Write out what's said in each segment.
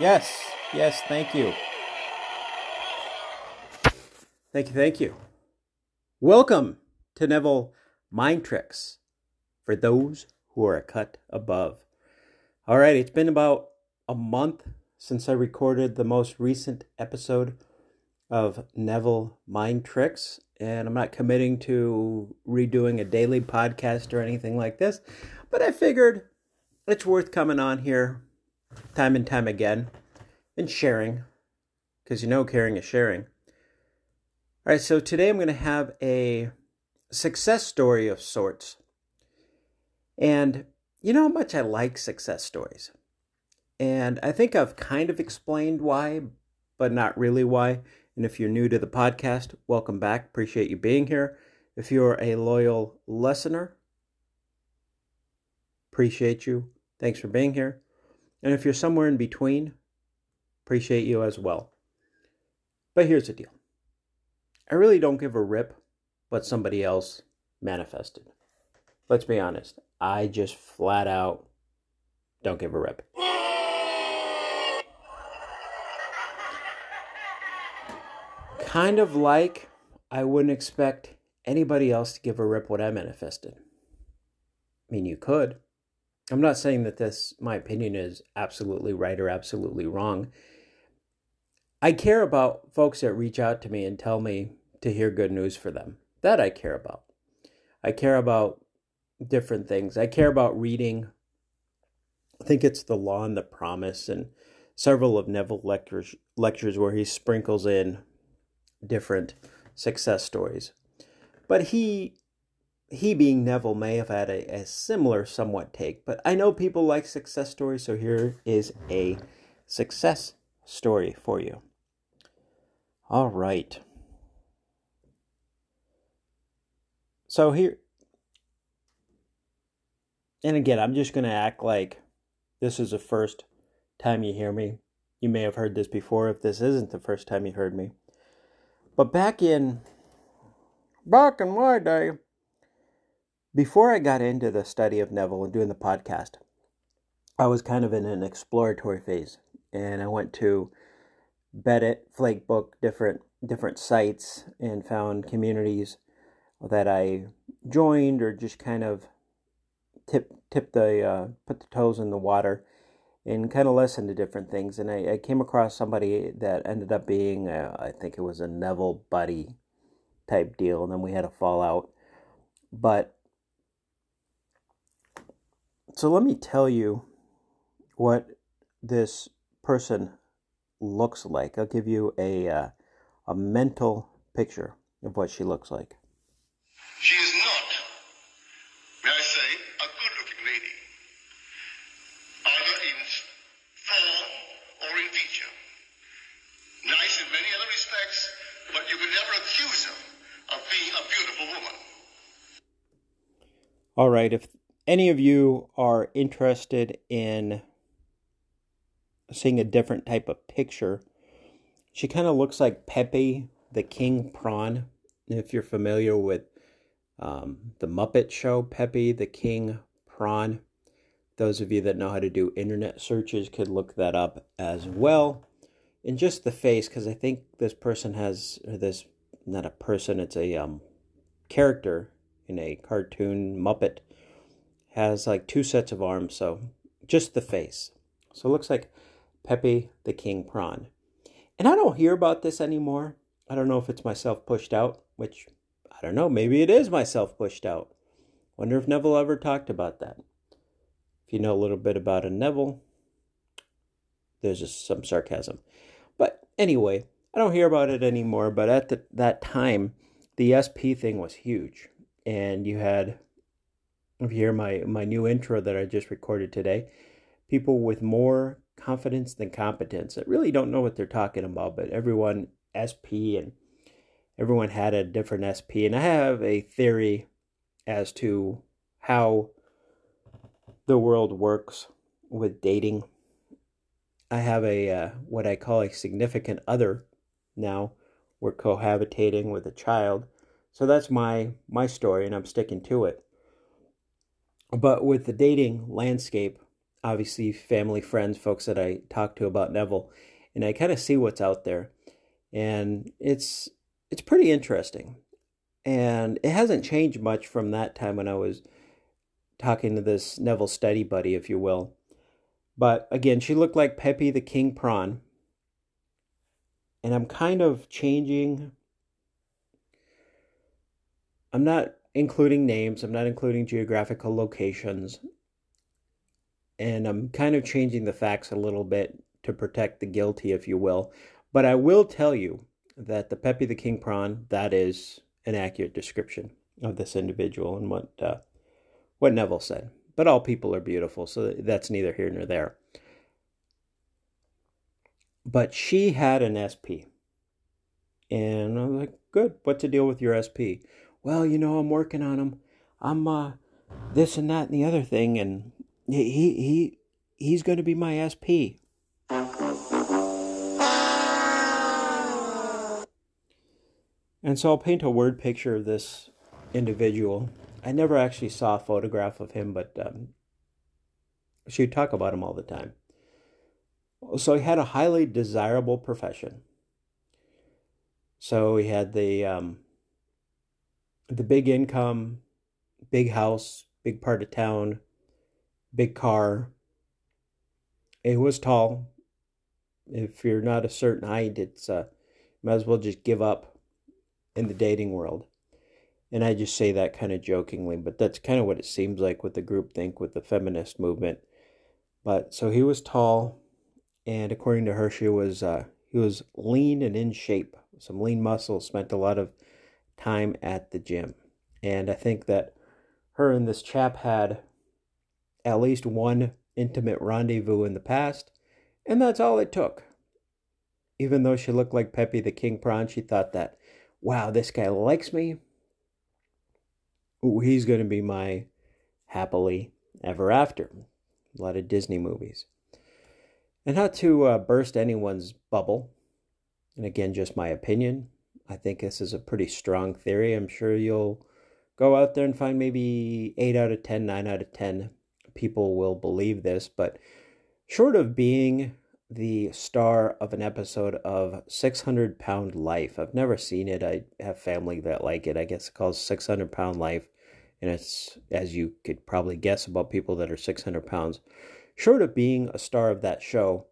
Yes, yes, thank you. Thank you, thank you. Welcome to Neville Mind Tricks for those who are a cut above. All right, it's been about a month since I recorded the most recent episode of Neville Mind Tricks, and I'm not committing to redoing a daily podcast or anything like this, but I figured it's worth coming on here time and time again and sharing, because you know caring is sharing. All right, so today I'm going to have a success story of sorts. And you know how much I like success stories. And I think I've kind of explained why, but not really why. And if you're new to the podcast, welcome back. Appreciate you being here. If you're a loyal listener, appreciate you. Thanks for being here. And if you're somewhere in between, appreciate you as well. But here's the deal I really don't give a rip what somebody else manifested. Let's be honest. I just flat out don't give a rip. kind of like I wouldn't expect anybody else to give a rip what I manifested. I mean, you could. I'm not saying that this, my opinion, is absolutely right or absolutely wrong. I care about folks that reach out to me and tell me to hear good news for them. That I care about. I care about different things. I care about reading. I think it's The Law and the Promise and several of Neville lectures, lectures where he sprinkles in different success stories. But he he being Neville may have had a, a similar somewhat take, but I know people like success stories, so here is a success story for you. All right. So here and again, I'm just going to act like this is the first time you hear me. You may have heard this before if this isn't the first time you heard me. But back in back in my day, before I got into the study of Neville and doing the podcast, I was kind of in an exploratory phase, and I went to Reddit, Flakebook, different different sites, and found communities that I joined or just kind of tip tip the uh, put the toes in the water and kind of listen to different things. And I, I came across somebody that ended up being, a, I think it was a Neville buddy type deal, and then we had a fallout. But so let me tell you what this person looks like. I'll give you a uh, a mental picture of what she looks like. She is not, may I say, a good-looking lady, either in form or in feature. Nice in many other respects, but you could never accuse her of being a beautiful woman. All right, if any of you are interested in seeing a different type of picture, she kind of looks like Pepe the King Prawn. If you're familiar with um, the Muppet Show, Pepe the King Prawn, those of you that know how to do internet searches could look that up as well. And just the face, because I think this person has, this, not a person, it's a um, character in a cartoon Muppet has like two sets of arms, so just the face. So it looks like Pepe the King Prawn. And I don't hear about this anymore. I don't know if it's myself pushed out, which I don't know. Maybe it is myself pushed out. Wonder if Neville ever talked about that. If you know a little bit about a Neville, there's just some sarcasm. But anyway, I don't hear about it anymore. But at the, that time, the SP thing was huge and you had if you hear my my new intro that I just recorded today, people with more confidence than competence that really don't know what they're talking about, but everyone SP and everyone had a different SP, and I have a theory as to how the world works with dating. I have a uh, what I call a significant other now. We're cohabitating with a child so that's my my story, and I'm sticking to it. But with the dating landscape, obviously family, friends, folks that I talk to about Neville, and I kind of see what's out there, and it's it's pretty interesting, and it hasn't changed much from that time when I was talking to this Neville study buddy, if you will. But again, she looked like Pepe the King Prawn, and I'm kind of changing. I'm not including names, I'm not including geographical locations, and I'm kind of changing the facts a little bit to protect the guilty, if you will. But I will tell you that the Pepe the King Prawn, that is an accurate description of this individual and what uh, what Neville said. But all people are beautiful, so that's neither here nor there. But she had an SP. And I was like, good. What's the deal with your SP? Well, you know, I'm working on them. I'm uh, this and that and the other thing, and he he he's going to be my SP. And so I'll paint a word picture of this individual. I never actually saw a photograph of him, but um, she'd talk about him all the time. So he had a highly desirable profession. So he had the um, the big income, big house, big part of town, big car. It was tall. If you're not a certain height, it's uh, might as well just give up in the dating world. And I just say that kind of jokingly, but that's kind of what it seems like with the group think with the feminist movement. But so he was tall, and according to her, she was uh, he was lean and in shape, some lean muscles. Spent a lot of time at the gym, and I think that her and this chap had at least one intimate rendezvous in the past, and that's all it took. Even though she looked like Pepe the King Prawn, she thought that wow, this guy likes me. Ooh, he's going to be my happily ever after. A lot of Disney movies. And not to uh, burst anyone's bubble, and again, just my opinion. I think this is a pretty strong theory. I'm sure you'll go out there and find maybe 8 out of 10, 9 out of 10 people will believe this. But short of being the star of an episode of 600 Pound Life. I've never seen it. I have family that like it. I guess it calls 600 Pound Life. And it's, as you could probably guess, about people that are 600 pounds. Short of being a star of that show,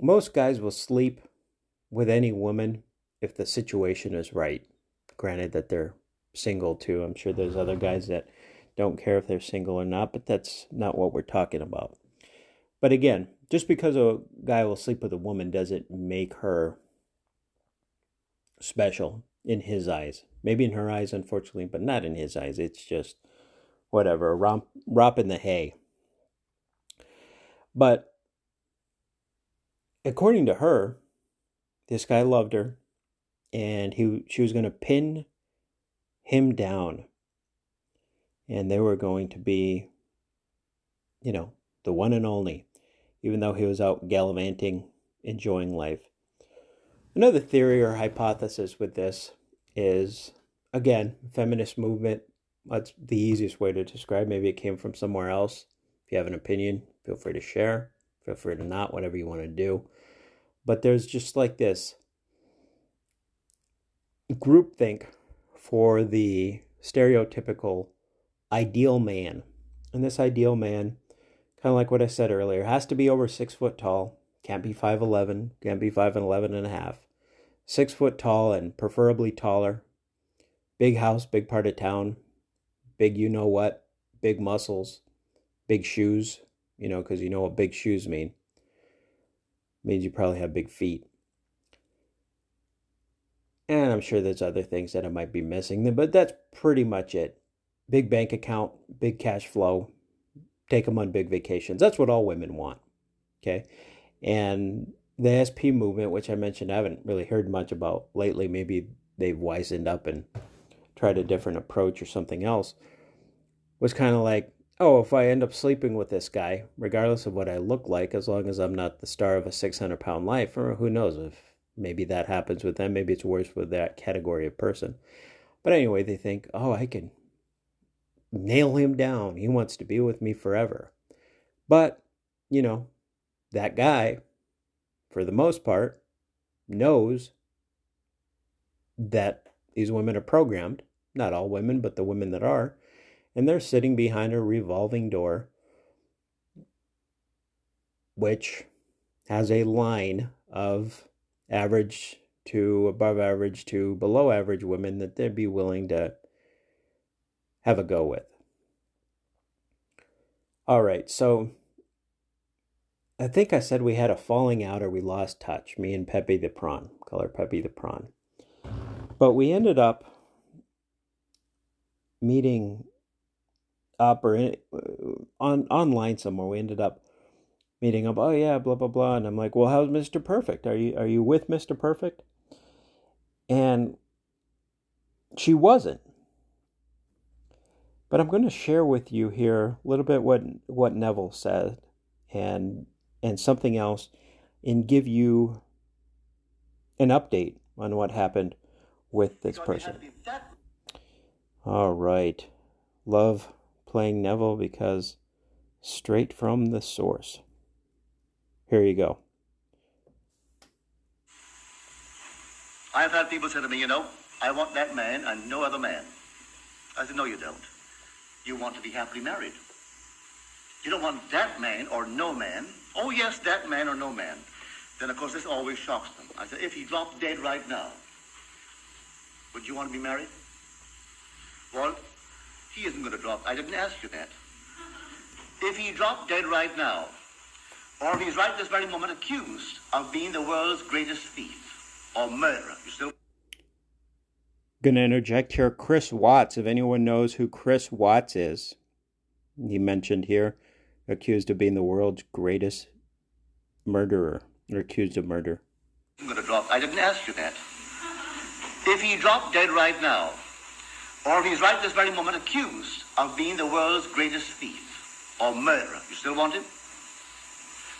most guys will sleep with any woman if the situation is right. Granted that they're single too. I'm sure there's other guys that don't care if they're single or not, but that's not what we're talking about. But again, just because a guy will sleep with a woman doesn't make her special in his eyes. Maybe in her eyes, unfortunately, but not in his eyes. It's just whatever, romp, romp in the hay. But according to her, this guy loved her, and he she was going to pin him down, and they were going to be, you know, the one and only even though he was out gallivanting, enjoying life. Another theory or hypothesis with this is again, feminist movement. That's the easiest way to describe. Maybe it came from somewhere else. If you have an opinion, feel free to share. Feel free to not, whatever you want to do. But there's just like this groupthink for the stereotypical ideal man. And this ideal man kind of like what I said earlier, has to be over six foot tall. Can't be 5'11, can't be 5'11 and a half. Six foot tall and preferably taller. Big house, big part of town. Big you know what. Big muscles. Big shoes, you know, because you know what big shoes mean. Means you probably have big feet. And I'm sure there's other things that I might be missing, but that's pretty much it. Big bank account, big cash flow, take them on big vacations. That's what all women want. Okay. And the SP movement, which I mentioned, I haven't really heard much about lately. Maybe they've wizened up and tried a different approach or something else. Was kind of like, oh, if I end up sleeping with this guy, regardless of what I look like, as long as I'm not the star of a 600 pound life, or who knows if maybe that happens with them, maybe it's worse with that category of person. But anyway, they think, oh, I can nail him down. He wants to be with me forever. But you know, that guy, for the most part, knows that these women are programmed. Not all women, but the women that are. And they're sitting behind a revolving door, which has a line of average to above average to below average women that they'd be willing to have a go with. All right, so I think I said we had a falling out or we lost touch, me and Pepe the Prawn. Her Pepe the Prawn. But we ended up meeting up or in, uh, on online somewhere. We ended up meeting up. Oh yeah, blah blah blah. And I'm like, well, how's Mister Perfect? Are you are you with Mister Perfect? And she wasn't. But I'm going to share with you here a little bit what what Neville said and and something else and give you an update on what happened with this person. All right. Love playing Neville because straight from the source. Here you go. I've had people say to me, you know, I want that man and no other man. I said, no, you don't. You want to be happily married. You don't want that man or no man. Oh, yes, that man or no man. Then, of course, this always shocks them. I said, if he dropped dead right now, would you want to be married? Well, he isn't going to drop. I didn't ask you that. If he dropped dead right now, or if he's right this very moment accused of being the world's greatest thief or murderer, you still Going to interject here Chris Watts, if anyone knows who Chris Watts is. He mentioned here, accused of being the world's greatest murderer, or accused of murder. I'm going to drop. I didn't ask you that. If he dropped dead right now, or if he's right this very moment accused of being the world's greatest thief or murderer, you still want him?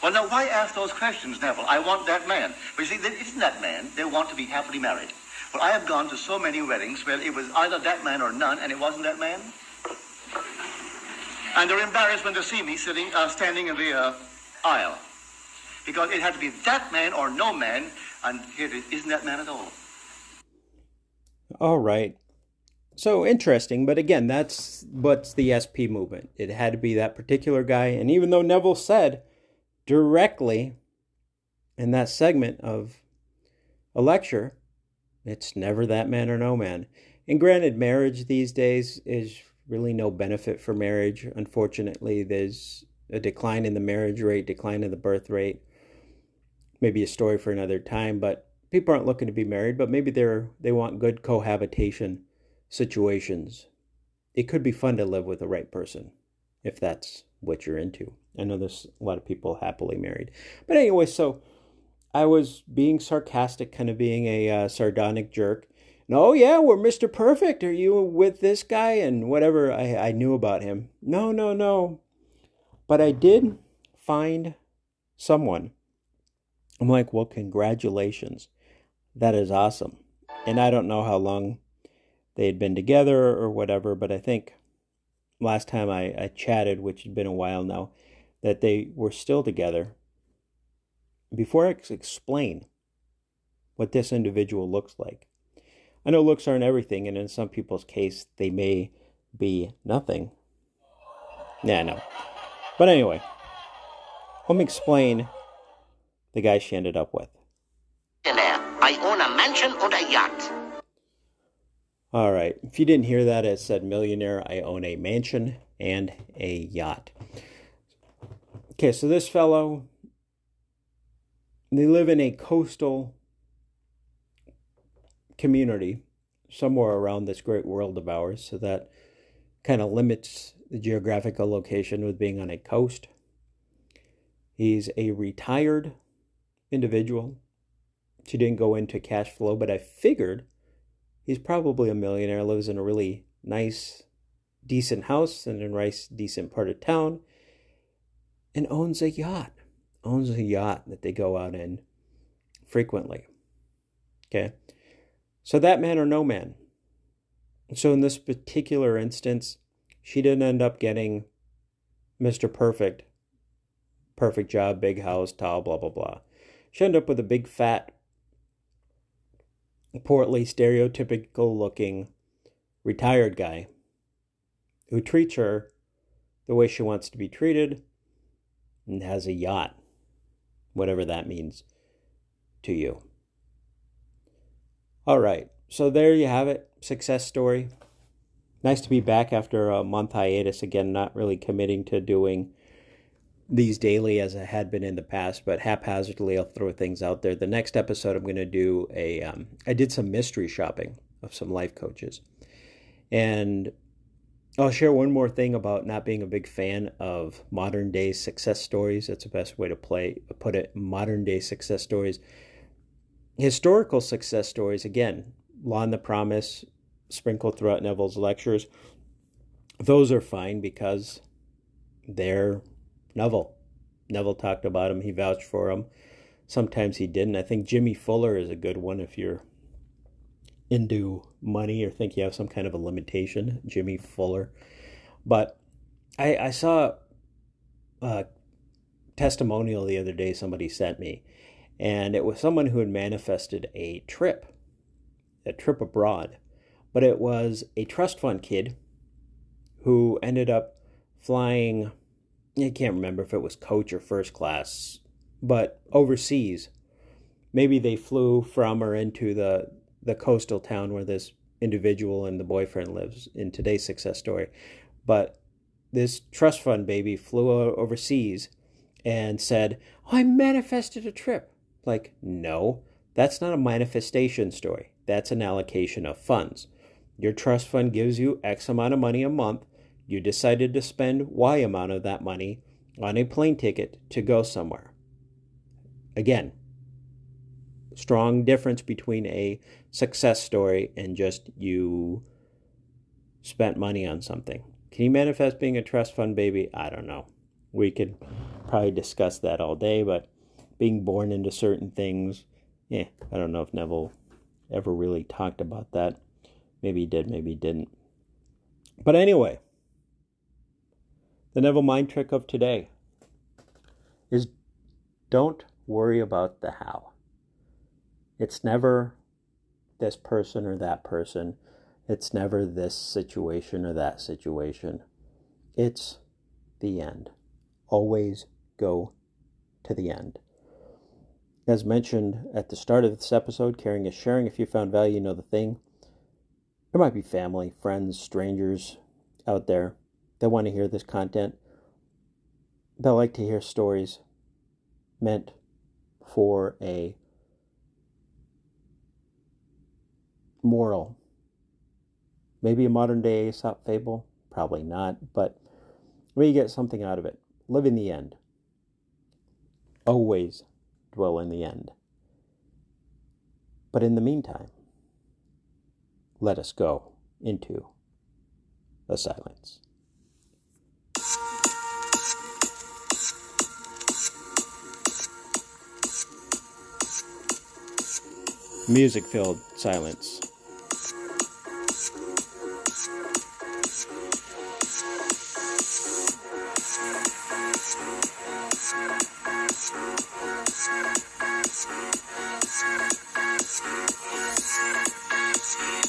Well, now, why ask those questions, Neville? I want that man. But you see, it isn't that man. They want to be happily married. Well, I have gone to so many weddings where it was either that man or none, and it wasn't that man. And they're embarrassed when they see me sitting, uh, standing in the uh, aisle. Because it had to be that man or no man, and here it isn't that man at all. All right. So interesting, but again, that's what's the SP movement. It had to be that particular guy, and even though Neville said directly in that segment of a lecture it's never that man or no man. And granted, marriage these days is really no benefit for marriage. Unfortunately, there's a decline in the marriage rate, decline in the birth rate. Maybe a story for another time, but people aren't looking to be married, but maybe they're they want good cohabitation situations. It could be fun to live with the right person if that's what you're into. I know there's a lot of people happily married. But anyway, so I was being sarcastic, kind of being a uh, sardonic jerk. Oh, yeah, we're Mr. Perfect. Are you with this guy? And whatever I, I knew about him. No, no, no. But I did find someone. I'm like, well, congratulations. That is awesome. And I don't know how long they had been together or whatever, but I think last time I, I chatted, which had been a while now, that they were still together before I explain what this individual looks like, I know looks aren't everything, and in some people's case, they may be nothing. Yeah, no. But anyway, let me explain the guy she ended up with. Millionaire, I own a mansion and a yacht. All right. If you didn't hear that, it said millionaire. I own a mansion and a yacht. Okay, so this fellow they live in a coastal community somewhere around this great world of ours, so that kind of limits the geographical location with being on a coast. He's a retired individual. She didn't go into cash flow, but I figured he's probably a millionaire, lives in a really nice, decent house in a nice, decent part of town, and owns a yacht owns a yacht that they go out in frequently. Okay. So that man or no man. So in this particular instance, she didn't end up getting Mr. Perfect perfect job, big house, tall, blah, blah, blah. She ended up with a big, fat, portly, stereotypical looking retired guy who treats her the way she wants to be treated and has a yacht, whatever that means to you. All right, so there you have it. Success story. Nice to be back after a month hiatus again, not really committing to doing these daily as I had been in the past, but haphazardly I'll throw things out there. The next episode I'm going to do a. Um, I did some mystery shopping of some life coaches. And I'll share one more thing about not being a big fan of modern day success stories. That's the best way to play put it. Modern day success stories. Historical success stories, again, Law and the Promise, sprinkled throughout Neville's lectures. Those are fine because they're Neville. Neville talked about him, he vouched for him. Sometimes he didn't. I think Jimmy Fuller is a good one if you're into money or think you have some kind of a limitation, Jimmy Fuller. But I, I saw a testimonial the other day somebody sent me, and it was someone who had manifested a trip, a trip abroad. But it was a trust fund kid who ended up flying, I can't remember if it was coach or first class, but overseas. Maybe they flew from or into the the coastal town where this individual and the boyfriend lives in today's success story. But this trust fund baby flew overseas and said, oh, I manifested a trip. Like, no, that's not a manifestation story. That's an allocation of funds. Your trust fund gives you X amount of money a month. You decided to spend Y amount of that money on a plane ticket to go somewhere. Again, strong difference between a success story and just you spent money on something. Can you manifest being a trust fund baby? I don't know. We could probably discuss that all day, but being born into certain things, yeah, I don't know if Neville ever really talked about that. Maybe he did, maybe he didn't. But anyway, the Neville mind trick of today is don't worry about the how. It's never this person or that person. It's never this situation or that situation. It's the end. Always go to the end. As mentioned at the start of this episode, caring is sharing. If you found value, you know the thing. There might be family, friends, strangers out there that want to hear this content. They like to hear stories meant for a moral. Maybe a modern day Aesop fable, probably not, but we get something out of it. Live in the end. Always dwell in the end. But in the meantime, let us go into the silence. Music filled silence. Thank you.